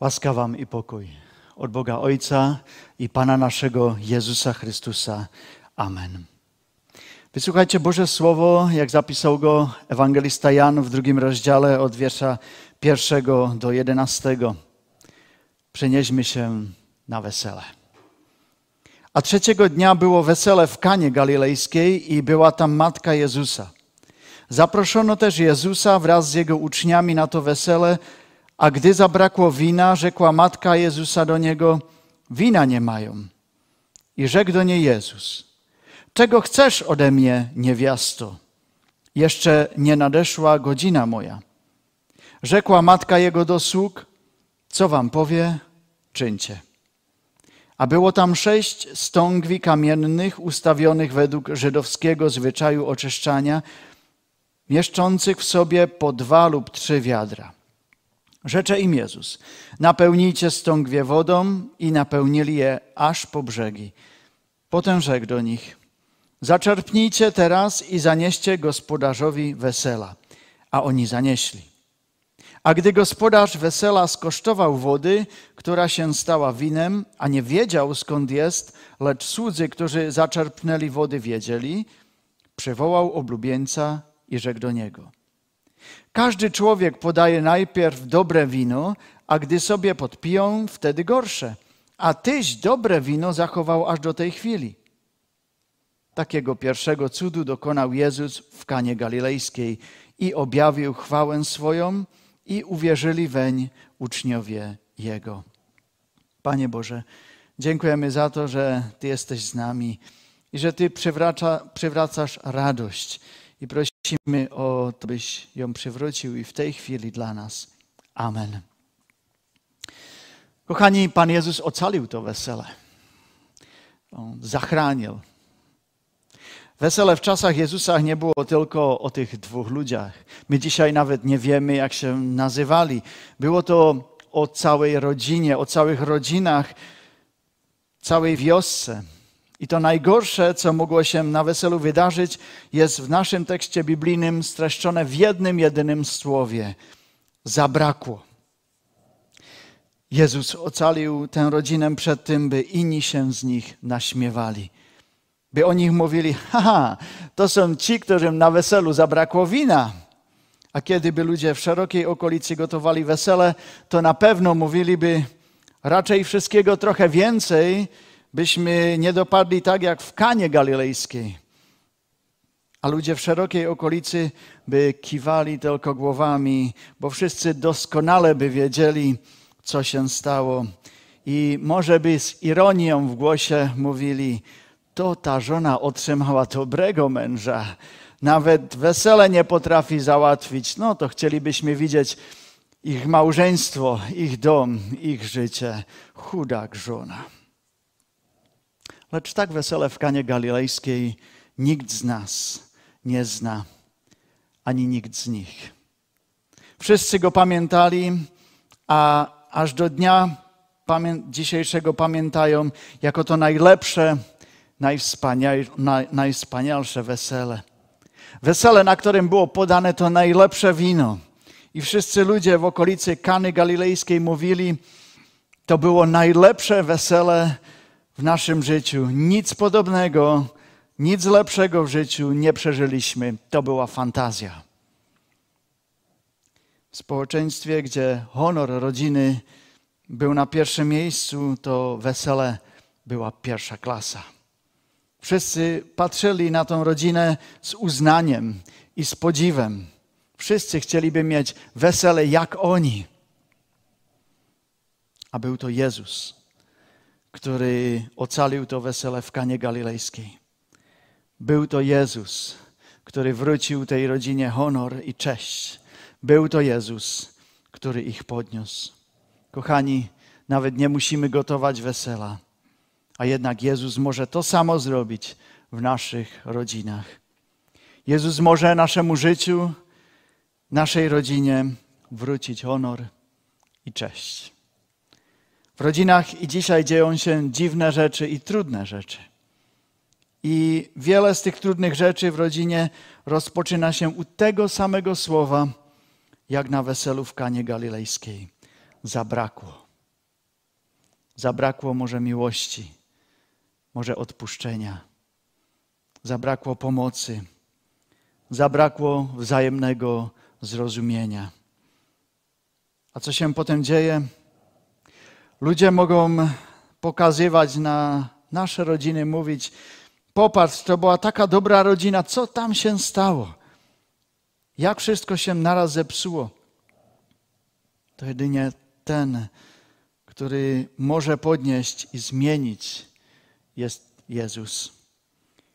Łaska wam i pokój od Boga Ojca i Pana naszego Jezusa Chrystusa. Amen. Wysłuchajcie Boże Słowo, jak zapisał go ewangelista Jan w drugim rozdziale od wiersza pierwszego do jedenastego. Przenieśmy się na wesele. A trzeciego dnia było wesele w Kanie Galilejskiej i była tam matka Jezusa. Zaproszono też Jezusa wraz z jego uczniami na to wesele, a gdy zabrakło wina, rzekła matka Jezusa do niego: Wina nie mają. I rzekł do niej Jezus: Czego chcesz ode mnie, niewiasto? Jeszcze nie nadeszła godzina moja. Rzekła matka jego do sług: Co wam powie, czyńcie. A było tam sześć stągwi kamiennych ustawionych według żydowskiego zwyczaju oczyszczania, mieszczących w sobie po dwa lub trzy wiadra. Rzecze im Jezus, napełnijcie stągwie wodą i napełnili je aż po brzegi. Potem rzekł do nich, zaczerpnijcie teraz i zanieście gospodarzowi wesela. A oni zanieśli. A gdy gospodarz wesela skosztował wody, która się stała winem, a nie wiedział skąd jest, lecz słudzy, którzy zaczerpnęli wody, wiedzieli, przywołał oblubieńca i rzekł do niego – każdy człowiek podaje najpierw dobre wino, a gdy sobie podpiją, wtedy gorsze. A tyś dobre wino zachował aż do tej chwili. Takiego pierwszego cudu dokonał Jezus w Kanie Galilejskiej i objawił chwałę swoją i uwierzyli weń uczniowie Jego. Panie Boże, dziękujemy za to, że Ty jesteś z nami i że Ty przywraca, przywracasz radość i prosimy o to, byś ją przywrócił i w tej chwili dla nas. Amen. Kochani, Pan Jezus ocalił to wesele. On zachranił. Wesele w czasach Jezusa nie było tylko o tych dwóch ludziach. My dzisiaj nawet nie wiemy, jak się nazywali. Było to o całej rodzinie, o całych rodzinach, całej wiosce. I to najgorsze, co mogło się na weselu wydarzyć, jest w naszym tekście biblijnym streszczone w jednym, jedynym słowie. Zabrakło. Jezus ocalił tę rodzinę przed tym, by inni się z nich naśmiewali. By o nich mówili, haha, to są ci, którym na weselu zabrakło wina. A kiedy by ludzie w szerokiej okolicy gotowali wesele, to na pewno mówiliby raczej wszystkiego trochę więcej, byśmy nie dopadli tak jak w Kanie Galilejskiej. A ludzie w szerokiej okolicy by kiwali tylko głowami, bo wszyscy doskonale by wiedzieli, co się stało. I może by z ironią w głosie mówili: To ta żona otrzymała dobrego męża, nawet wesele nie potrafi załatwić. No to chcielibyśmy widzieć ich małżeństwo, ich dom, ich życie. Chudak żona. Lecz tak wesele w Kanie Galilejskiej nikt z nas nie zna, ani nikt z nich. Wszyscy go pamiętali, a aż do dnia dzisiejszego pamiętają jako to najlepsze, najwspanialsze wesele. Wesele, na którym było podane to najlepsze wino. I wszyscy ludzie w okolicy Kany Galilejskiej mówili, to było najlepsze wesele, w naszym życiu. Nic podobnego, nic lepszego w życiu nie przeżyliśmy. To była fantazja. W społeczeństwie, gdzie honor rodziny był na pierwszym miejscu, to wesele była pierwsza klasa. Wszyscy patrzyli na tą rodzinę z uznaniem i z podziwem. Wszyscy chcieliby mieć wesele jak oni. A był to Jezus który ocalił to wesele w Kanie Galilejskiej. Był to Jezus, który wrócił tej rodzinie honor i cześć. Był to Jezus, który ich podniósł. Kochani, nawet nie musimy gotować wesela, a jednak Jezus może to samo zrobić w naszych rodzinach. Jezus może naszemu życiu, naszej rodzinie wrócić honor i cześć. W rodzinach i dzisiaj dzieją się dziwne rzeczy i trudne rzeczy. I wiele z tych trudnych rzeczy w rodzinie rozpoczyna się u tego samego słowa, jak na weselu w Kanie Galilejskiej. Zabrakło. zabrakło może miłości, może odpuszczenia, zabrakło pomocy, zabrakło wzajemnego zrozumienia. A co się potem dzieje? Ludzie mogą pokazywać na nasze rodziny, mówić: Popatrz, to była taka dobra rodzina, co tam się stało? Jak wszystko się naraz zepsuło? To jedynie ten, który może podnieść i zmienić, jest Jezus.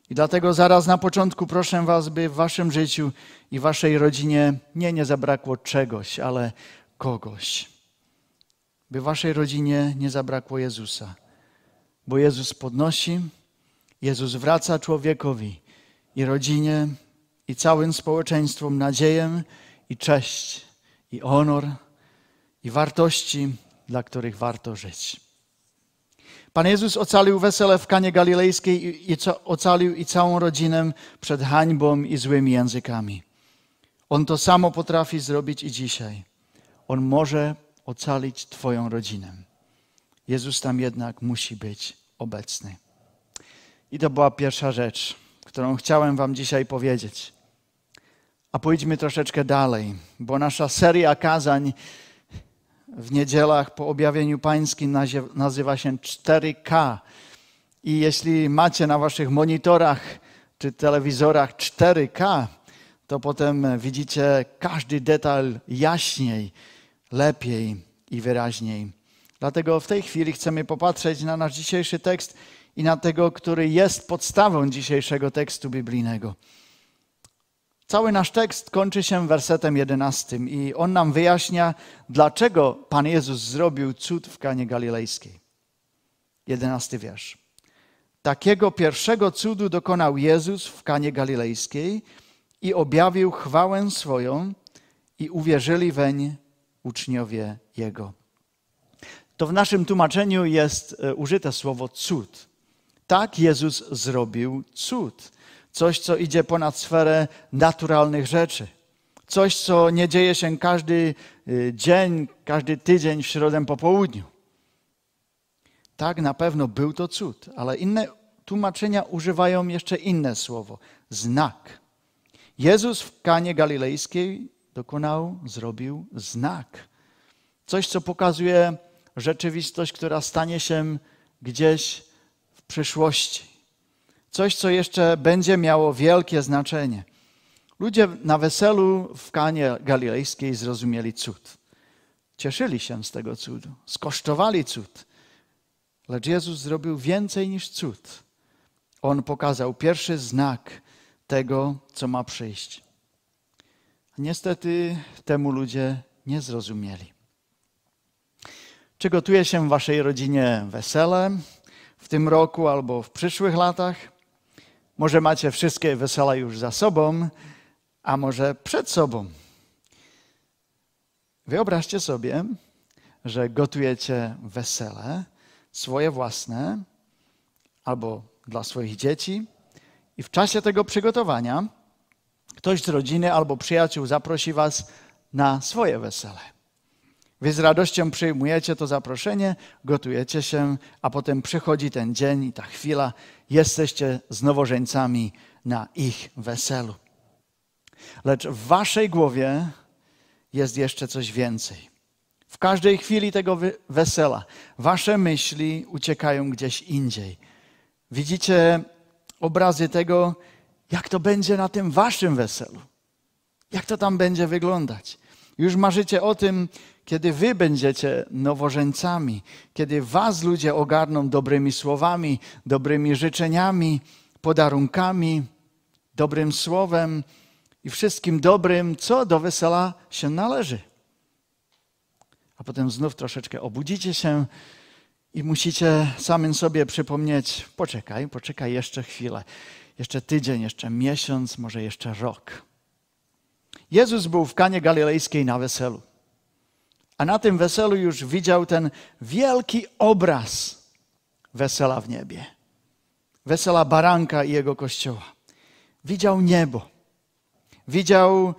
I dlatego zaraz na początku proszę Was, by w Waszym życiu i Waszej rodzinie nie, nie zabrakło czegoś, ale kogoś. By Waszej rodzinie nie zabrakło Jezusa. Bo Jezus podnosi, Jezus wraca człowiekowi i rodzinie, i całym społeczeństwom nadzieję i cześć, i honor, i wartości, dla których warto żyć. Pan Jezus ocalił wesele w Kanie Galilejskiej i ocalił i całą rodzinę przed hańbą i złymi językami. On to samo potrafi zrobić i dzisiaj. On może ocalić Twoją rodzinę. Jezus tam jednak musi być obecny. I to była pierwsza rzecz, którą chciałem Wam dzisiaj powiedzieć. A pójdźmy troszeczkę dalej, bo nasza seria kazań w niedzielach po objawieniu pańskim nazywa się 4K. I jeśli macie na waszych monitorach czy telewizorach 4K, to potem widzicie każdy detal jaśniej, lepiej i wyraźniej. Dlatego w tej chwili chcemy popatrzeć na nasz dzisiejszy tekst i na tego, który jest podstawą dzisiejszego tekstu biblijnego. Cały nasz tekst kończy się wersetem jedenastym i on nam wyjaśnia, dlaczego Pan Jezus zrobił cud w Kanie Galilejskiej. Jedenasty wiersz. Takiego pierwszego cudu dokonał Jezus w Kanie Galilejskiej i objawił chwałę swoją i uwierzyli weń uczniowie Jego. To w naszym tłumaczeniu jest e, użyte słowo cud. Tak Jezus zrobił cud coś, co idzie ponad sferę naturalnych rzeczy. Coś, co nie dzieje się każdy y, dzień, każdy tydzień w środę po południu. Tak, na pewno był to cud, ale inne tłumaczenia używają jeszcze inne słowo znak. Jezus w Kanie Galilejskiej dokonał, zrobił znak. Coś, co pokazuje rzeczywistość, która stanie się gdzieś w przyszłości coś, co jeszcze będzie miało wielkie znaczenie. Ludzie na weselu w Kanie Galilejskiej zrozumieli cud. Cieszyli się z tego cudu, skosztowali cud. Lecz Jezus zrobił więcej niż cud. On pokazał pierwszy znak tego, co ma przyjść. Niestety temu ludzie nie zrozumieli. Czy gotuje się w waszej rodzinie wesele w tym roku albo w przyszłych latach? Może macie wszystkie wesela już za sobą, a może przed sobą. Wyobraźcie sobie, że gotujecie wesele swoje własne albo dla swoich dzieci i w czasie tego przygotowania ktoś z rodziny albo przyjaciół zaprosi was na swoje wesele. Wy z radością przyjmujecie to zaproszenie, gotujecie się, a potem przychodzi ten dzień i ta chwila, jesteście z nowożeńcami na ich weselu. Lecz w waszej głowie jest jeszcze coś więcej. W każdej chwili tego wesela wasze myśli uciekają gdzieś indziej. Widzicie obrazy tego, jak to będzie na tym waszym weselu. Jak to tam będzie wyglądać. Już marzycie o tym, kiedy wy będziecie nowożeńcami, kiedy was ludzie ogarną dobrymi słowami, dobrymi życzeniami, podarunkami, dobrym słowem i wszystkim dobrym, co do wesela się należy. A potem znów troszeczkę obudzicie się i musicie samym sobie przypomnieć: poczekaj, poczekaj jeszcze chwilę, jeszcze tydzień, jeszcze miesiąc, może jeszcze rok. Jezus był w Kanie Galilejskiej na weselu. A na tym weselu już widział ten wielki obraz wesela w niebie. Wesela baranka i jego kościoła. Widział niebo. Widział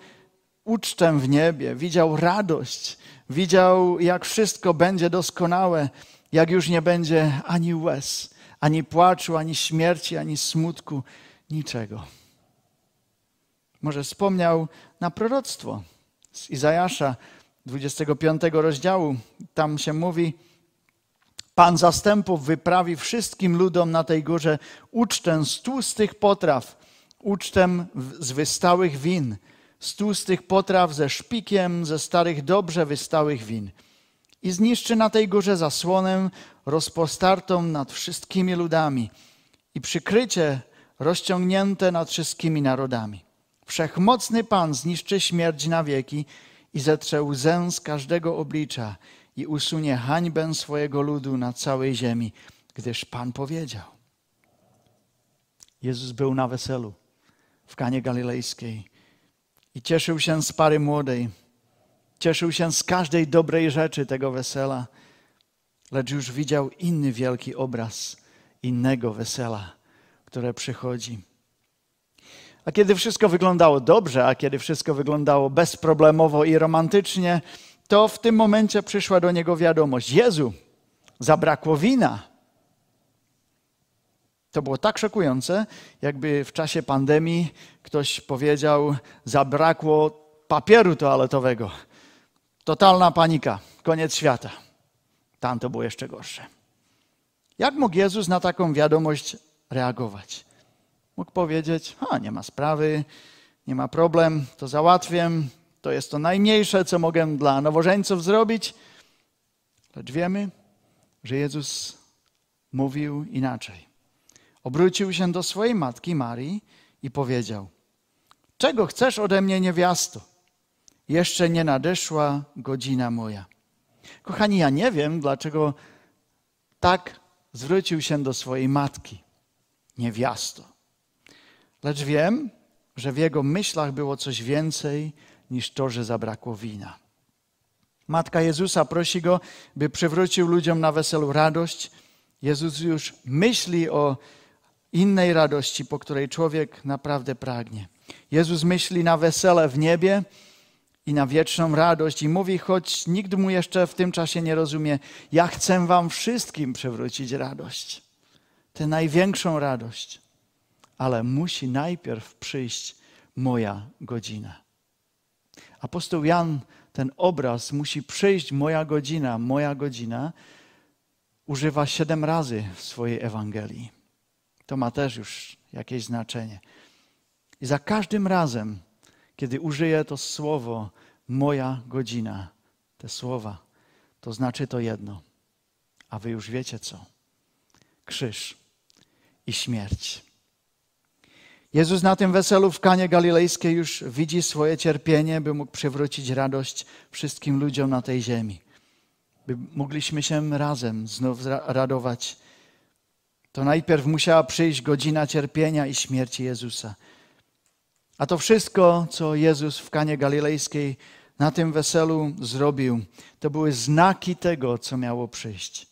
ucztę w niebie. Widział radość. Widział, jak wszystko będzie doskonałe. jak już nie będzie ani łez, ani płaczu, ani śmierci, ani smutku, niczego. Może wspomniał na proroctwo z Izajasza 25 rozdziału. Tam się mówi, Pan zastępów wyprawi wszystkim ludom na tej górze ucztę z tłustych potraw, ucztę z wystałych win, z tłustych potraw ze szpikiem, ze starych dobrze wystałych win. I zniszczy na tej górze zasłonę rozpostartą nad wszystkimi ludami i przykrycie rozciągnięte nad wszystkimi narodami. Wszechmocny Pan zniszczy śmierć na wieki i zetrze łzę z każdego oblicza i usunie hańbę swojego ludu na całej ziemi, gdyż Pan powiedział. Jezus był na weselu w Kanie Galilejskiej i cieszył się z pary młodej. Cieszył się z każdej dobrej rzeczy tego wesela, lecz już widział inny wielki obraz innego wesela, które przychodzi. A kiedy wszystko wyglądało dobrze, a kiedy wszystko wyglądało bezproblemowo i romantycznie, to w tym momencie przyszła do niego wiadomość: Jezu, zabrakło wina. To było tak szokujące, jakby w czasie pandemii ktoś powiedział: Zabrakło papieru toaletowego. Totalna panika, koniec świata. Tam to było jeszcze gorsze. Jak mógł Jezus na taką wiadomość reagować? Mógł powiedzieć: A, nie ma sprawy, nie ma problem, to załatwię, to jest to najmniejsze, co mogę dla nowożeńców zrobić. Lecz wiemy, że Jezus mówił inaczej. Obrócił się do swojej matki Marii i powiedział: Czego chcesz ode mnie, niewiasto? Jeszcze nie nadeszła godzina moja. Kochani, ja nie wiem, dlaczego tak zwrócił się do swojej matki, niewiasto. Lecz wiem, że w jego myślach było coś więcej niż to, że zabrakło wina. Matka Jezusa prosi go, by przywrócił ludziom na weselu radość. Jezus już myśli o innej radości, po której człowiek naprawdę pragnie. Jezus myśli na wesele w niebie i na wieczną radość i mówi, choć nikt mu jeszcze w tym czasie nie rozumie, ja chcę wam wszystkim przywrócić radość. Tę największą radość. Ale musi najpierw przyjść moja godzina. Apostoł Jan ten obraz musi przyjść moja godzina, moja godzina, używa siedem razy w swojej Ewangelii. To ma też już jakieś znaczenie. I za każdym razem, kiedy użyję to słowo, moja godzina, te słowa, to znaczy to jedno. A wy już wiecie co? Krzyż i śmierć. Jezus na tym weselu w Kanie Galilejskiej już widzi swoje cierpienie, by mógł przywrócić radość wszystkim ludziom na tej ziemi. By mogliśmy się razem znów radować. To najpierw musiała przyjść godzina cierpienia i śmierci Jezusa. A to wszystko, co Jezus w Kanie Galilejskiej na tym weselu zrobił, to były znaki tego, co miało przyjść,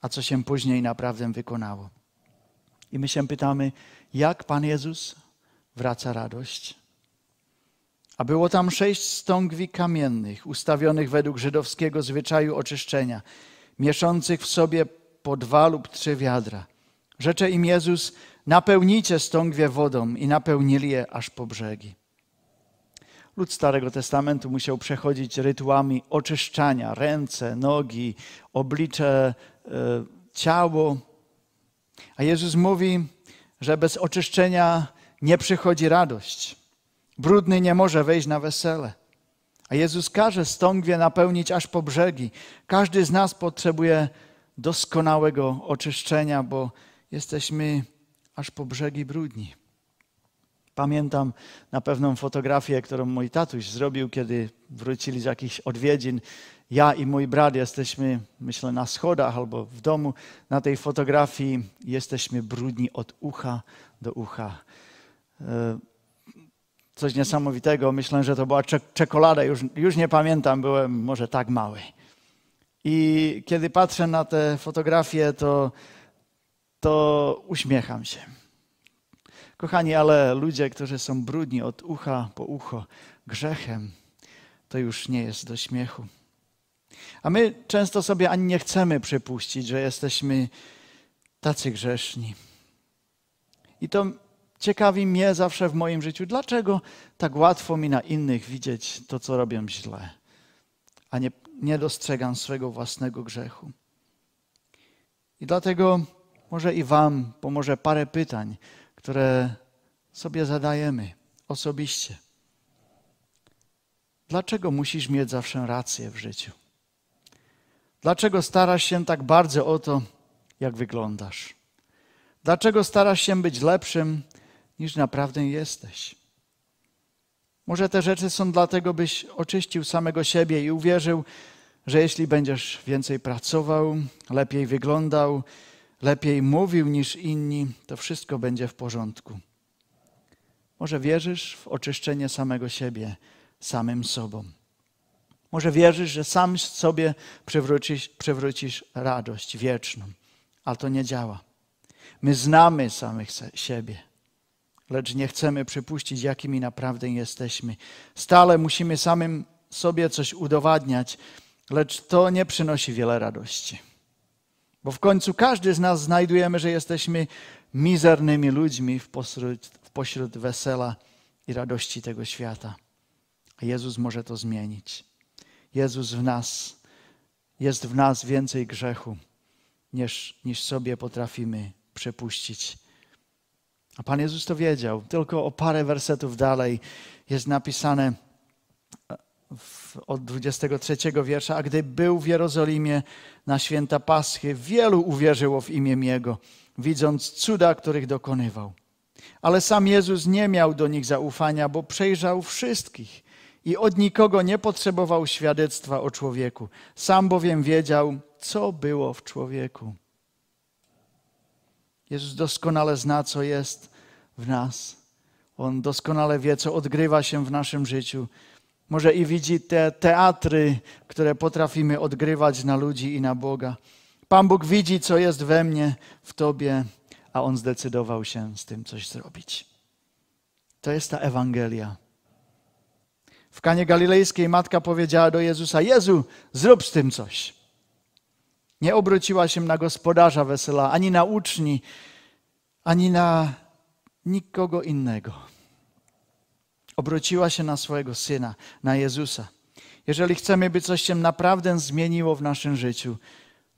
a co się później naprawdę wykonało. I my się pytamy, jak Pan Jezus wraca radość? A było tam sześć stągwi kamiennych, ustawionych według żydowskiego zwyczaju oczyszczenia, mieszących w sobie po dwa lub trzy wiadra. Rzecze im Jezus, napełnijcie stągwie wodą i napełnili je aż po brzegi. Lud Starego Testamentu musiał przechodzić rytuałami oczyszczania ręce, nogi, oblicze, e, ciało. A Jezus mówi, że bez oczyszczenia nie przychodzi radość. Brudny nie może wejść na wesele. A Jezus każe stągwie napełnić aż po brzegi. Każdy z nas potrzebuje doskonałego oczyszczenia, bo jesteśmy aż po brzegi brudni. Pamiętam na pewną fotografię, którą mój tatuś zrobił, kiedy wrócili z jakichś odwiedzin. Ja i mój brat jesteśmy, myślę, na schodach albo w domu. Na tej fotografii jesteśmy brudni od ucha do ucha. E, coś niesamowitego. Myślę, że to była czekolada. Już, już nie pamiętam, byłem może tak mały. I kiedy patrzę na te fotografie, to, to uśmiecham się. Kochani, ale ludzie, którzy są brudni od ucha po ucho grzechem, to już nie jest do śmiechu. A my często sobie ani nie chcemy przypuścić, że jesteśmy tacy grzeszni. I to ciekawi mnie zawsze w moim życiu, dlaczego tak łatwo mi na innych widzieć to, co robię źle, a nie, nie dostrzegam swego własnego grzechu. I dlatego może i Wam pomoże parę pytań, które sobie zadajemy osobiście. Dlaczego musisz mieć zawsze rację w życiu? Dlaczego starasz się tak bardzo o to, jak wyglądasz? Dlaczego starasz się być lepszym, niż naprawdę jesteś? Może te rzeczy są dlatego, byś oczyścił samego siebie i uwierzył, że jeśli będziesz więcej pracował, lepiej wyglądał, lepiej mówił niż inni, to wszystko będzie w porządku. Może wierzysz w oczyszczenie samego siebie samym sobą. Może wierzysz, że sam sobie przywrócisz, przywrócisz radość wieczną, ale to nie działa. My znamy samych siebie, lecz nie chcemy przypuścić, jakimi naprawdę jesteśmy. Stale musimy samym sobie coś udowadniać, lecz to nie przynosi wiele radości. Bo w końcu każdy z nas znajdujemy, że jesteśmy mizernymi ludźmi w pośród, w pośród wesela i radości tego świata. A Jezus może to zmienić. Jezus w nas, jest w nas więcej grzechu, niż, niż sobie potrafimy przepuścić. A Pan Jezus to wiedział. Tylko o parę wersetów dalej jest napisane od 23 wiersza. A gdy był w Jerozolimie na święta Paschy, wielu uwierzyło w imię Jego, widząc cuda, których dokonywał. Ale sam Jezus nie miał do nich zaufania, bo przejrzał wszystkich i od nikogo nie potrzebował świadectwa o człowieku. Sam bowiem wiedział, co było w człowieku. Jezus doskonale zna, co jest w nas. On doskonale wie, co odgrywa się w naszym życiu. Może i widzi te teatry, które potrafimy odgrywać na ludzi i na Boga. Pan Bóg widzi, co jest we mnie, w Tobie, a On zdecydował się z tym coś zrobić. To jest ta Ewangelia. W Kanie Galilejskiej matka powiedziała do Jezusa: Jezu, zrób z tym coś. Nie obróciła się na gospodarza wesela, ani na uczni, ani na nikogo innego. Obróciła się na swojego syna, na Jezusa. Jeżeli chcemy, by coś się naprawdę zmieniło w naszym życiu,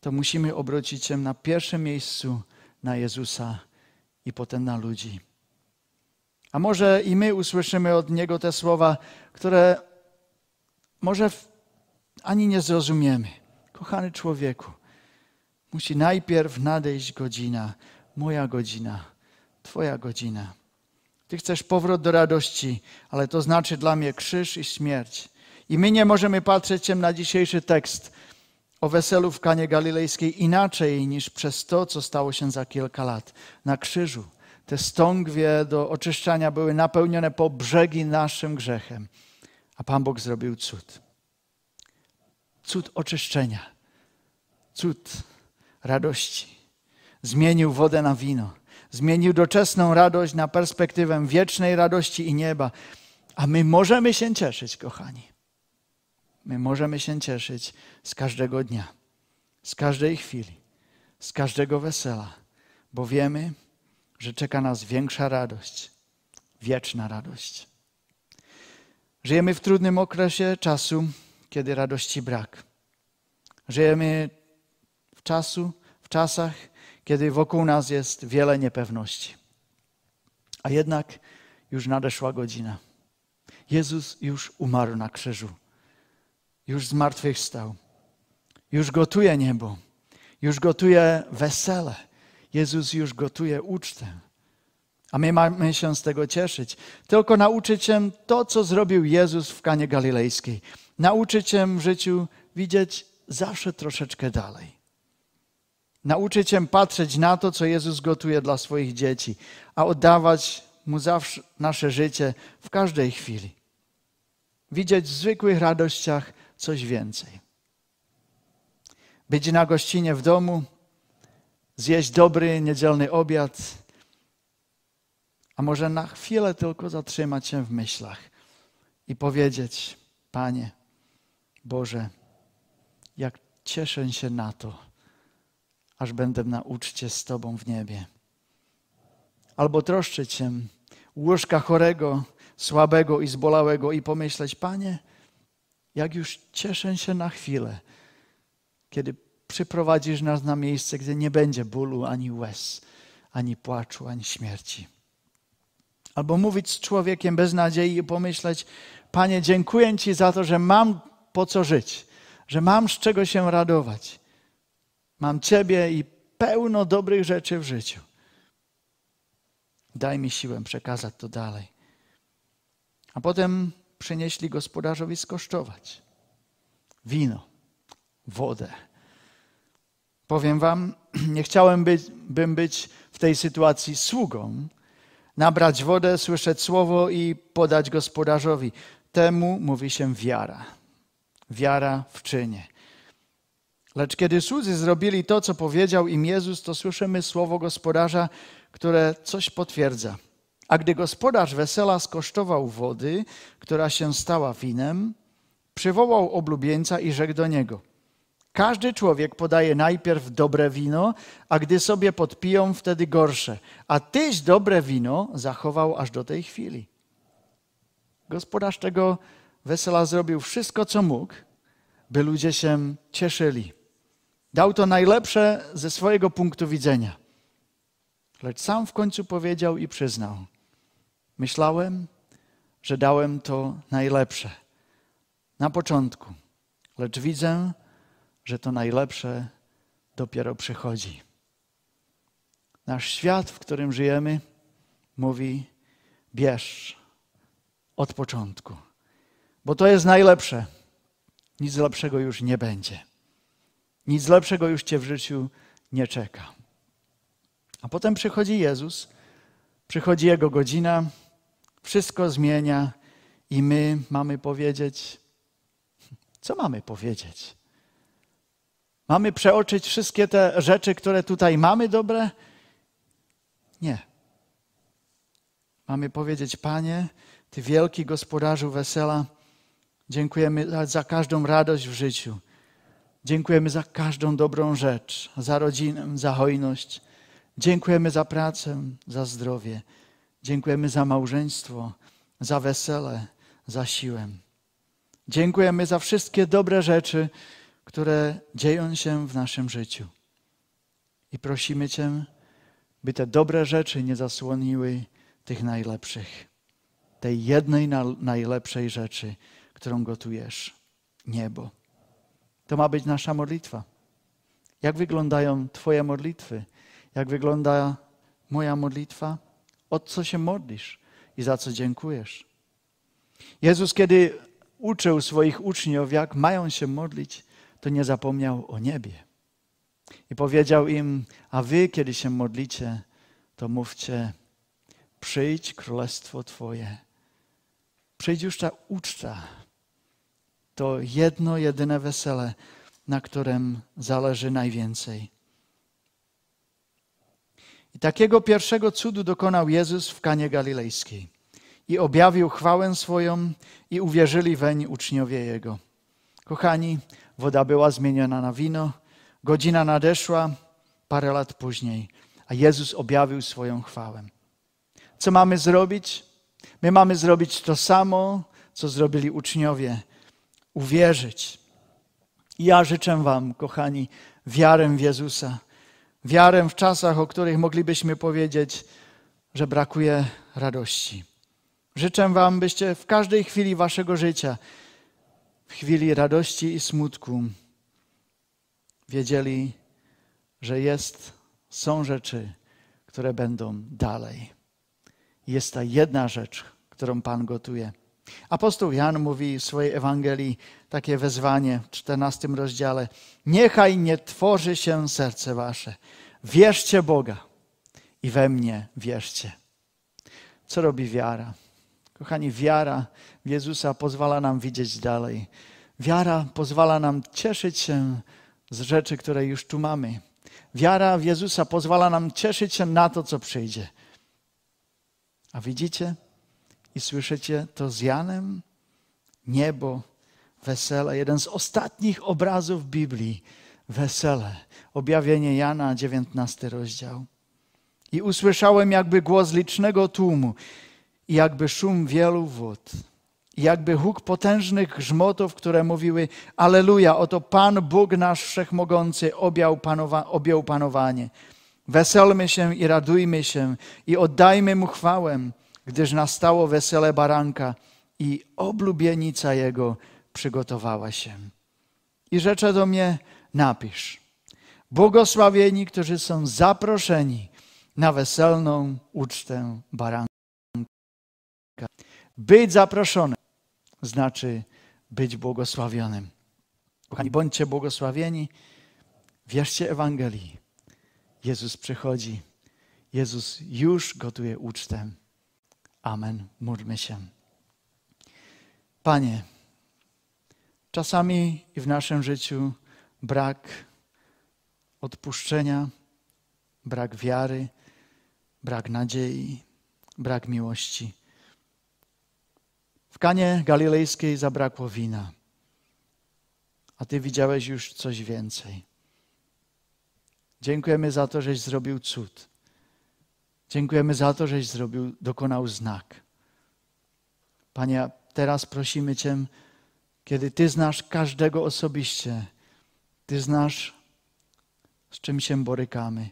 to musimy obrócić się na pierwszym miejscu na Jezusa i potem na ludzi. A może i my usłyszymy od Niego te słowa, które może ani nie zrozumiemy. Kochany człowieku, musi najpierw nadejść godzina, moja godzina, Twoja godzina. Ty chcesz powrót do radości, ale to znaczy dla mnie krzyż i śmierć. I my nie możemy patrzeć się na dzisiejszy tekst o weselu w Kanie Galilejskiej inaczej niż przez to, co stało się za kilka lat na krzyżu. Te stągwie do oczyszczania były napełnione po brzegi naszym grzechem, a Pan Bóg zrobił cud. Cud oczyszczenia, cud radości. Zmienił wodę na wino, zmienił doczesną radość na perspektywę wiecznej radości i nieba. A my możemy się cieszyć, kochani. My możemy się cieszyć z każdego dnia, z każdej chwili, z każdego wesela, bo wiemy, że czeka nas większa radość, wieczna radość. Żyjemy w trudnym okresie czasu, kiedy radości brak. Żyjemy w czasu, w czasach, kiedy wokół nas jest wiele niepewności. A jednak już nadeszła godzina. Jezus już umarł na krzyżu. Już zmartwychwstał. Już gotuje niebo. Już gotuje wesele Jezus już gotuje ucztę. A my mamy się z tego cieszyć. Tylko nauczyć się to, co zrobił Jezus w Kanie Galilejskiej. Nauczyć się w życiu widzieć zawsze troszeczkę dalej. Nauczyć się patrzeć na to, co Jezus gotuje dla swoich dzieci, a oddawać Mu zawsze nasze życie w każdej chwili. Widzieć w zwykłych radościach coś więcej. Być na gościnie w domu, zjeść dobry niedzielny obiad, a może na chwilę tylko zatrzymać się w myślach i powiedzieć: Panie, Boże, jak cieszę się na to, aż będę na uczcie z Tobą w niebie. Albo troszczyć się łóżka chorego, słabego i zbolałego i pomyśleć, Panie, jak już cieszę się na chwilę, kiedy przyprowadzisz nas na miejsce, gdzie nie będzie bólu, ani łez, ani płaczu, ani śmierci. Albo mówić z człowiekiem bez nadziei i pomyśleć, Panie, dziękuję Ci za to, że mam po co żyć, że mam z czego się radować. Mam Ciebie i pełno dobrych rzeczy w życiu. Daj mi siłę przekazać to dalej. A potem przynieśli gospodarzowi skosztować wino, wodę. Powiem Wam, nie chciałem być, bym być w tej sytuacji sługą, nabrać wodę, słyszeć słowo i podać gospodarzowi. Temu mówi się wiara. Wiara w czynie. Lecz kiedy słudzy zrobili to, co powiedział im Jezus, to słyszymy słowo gospodarza, które coś potwierdza. A gdy gospodarz wesela skosztował wody, która się stała winem, przywołał oblubieńca i rzekł do niego: Każdy człowiek podaje najpierw dobre wino, a gdy sobie podpiją, wtedy gorsze. A tyś dobre wino zachował aż do tej chwili. Gospodarz tego wesela zrobił wszystko, co mógł, by ludzie się cieszyli. Dał to najlepsze ze swojego punktu widzenia. Lecz sam w końcu powiedział i przyznał: Myślałem, że dałem to najlepsze na początku, lecz widzę, że to najlepsze dopiero przychodzi. Nasz świat, w którym żyjemy, mówi: bierz od początku, bo to jest najlepsze. Nic lepszego już nie będzie. Nic lepszego już cię w życiu nie czeka. A potem przychodzi Jezus, przychodzi Jego godzina, wszystko zmienia i my mamy powiedzieć, co mamy powiedzieć? Mamy przeoczyć wszystkie te rzeczy, które tutaj mamy dobre? Nie. Mamy powiedzieć, Panie, Ty wielki gospodarzu wesela, dziękujemy za każdą radość w życiu. Dziękujemy za każdą dobrą rzecz, za rodzinę, za hojność. Dziękujemy za pracę, za zdrowie. Dziękujemy za małżeństwo, za wesele, za siłę. Dziękujemy za wszystkie dobre rzeczy, które dzieją się w naszym życiu. I prosimy Cię, by te dobre rzeczy nie zasłoniły tych najlepszych, tej jednej najlepszej rzeczy, którą gotujesz niebo. To ma być nasza modlitwa. Jak wyglądają Twoje modlitwy? Jak wygląda moja modlitwa? O co się modlisz i za co dziękujesz? Jezus, kiedy uczył swoich uczniów, jak mają się modlić, to nie zapomniał o niebie. I powiedział im: A wy, kiedy się modlicie, to mówcie: Przyjdź królestwo Twoje. Przyjdź już ta uczta. To jedno, jedyne wesele, na którym zależy najwięcej. I takiego pierwszego cudu dokonał Jezus w Kanie Galilejskiej. I objawił chwałę swoją i uwierzyli weń uczniowie Jego. Kochani, woda była zmieniona na wino, godzina nadeszła parę lat później, a Jezus objawił swoją chwałę. Co mamy zrobić? My mamy zrobić to samo, co zrobili uczniowie. Uwierzyć. Ja życzę Wam, kochani, wiarę w Jezusa wiarę w czasach, o których moglibyśmy powiedzieć, że brakuje radości. Życzę Wam, byście w każdej chwili Waszego życia, w chwili radości i smutku, wiedzieli, że jest, są rzeczy, które będą dalej. Jest ta jedna rzecz, którą Pan gotuje. Apostoł Jan mówi w swojej Ewangelii takie wezwanie w 14 rozdziale. Niechaj nie tworzy się serce wasze. Wierzcie Boga i we mnie wierzcie. Co robi wiara? Kochani, wiara w Jezusa pozwala nam widzieć dalej. Wiara pozwala nam cieszyć się z rzeczy, które już tu mamy. Wiara w Jezusa pozwala nam cieszyć się na to, co przyjdzie. A widzicie? I słyszycie to z Janem? Niebo, wesele, jeden z ostatnich obrazów Biblii, wesele. Objawienie Jana, 19 rozdział. I usłyszałem jakby głos licznego tłumu i jakby szum wielu wód. I jakby huk potężnych grzmotów, które mówiły Aleluja, oto Pan Bóg nasz Wszechmogący objął, panowa objął panowanie. Weselmy się i radujmy się i oddajmy Mu chwałę, gdyż nastało wesele baranka i oblubienica Jego przygotowała się. I rzecze do mnie, napisz. Błogosławieni, którzy są zaproszeni na weselną ucztę baranka. Być zaproszony znaczy być błogosławionym. Kochani, bądźcie błogosławieni, wierzcie Ewangelii. Jezus przychodzi. Jezus już gotuje ucztę. Amen. Módlmy się. Panie, czasami w naszym życiu brak odpuszczenia, brak wiary, brak nadziei, brak miłości. W Kanie Galilejskiej zabrakło wina, a Ty widziałeś już coś więcej. Dziękujemy za to, żeś zrobił cud. Dziękujemy za to, żeś zrobił, dokonał znak. Panie, teraz prosimy Cię, kiedy Ty znasz każdego osobiście, Ty znasz, z czym się borykamy,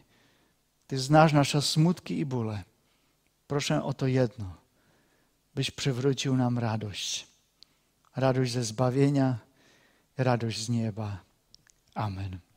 Ty znasz nasze smutki i bóle. Proszę o to jedno, byś przywrócił nam radość. Radość ze zbawienia, radość z nieba. Amen.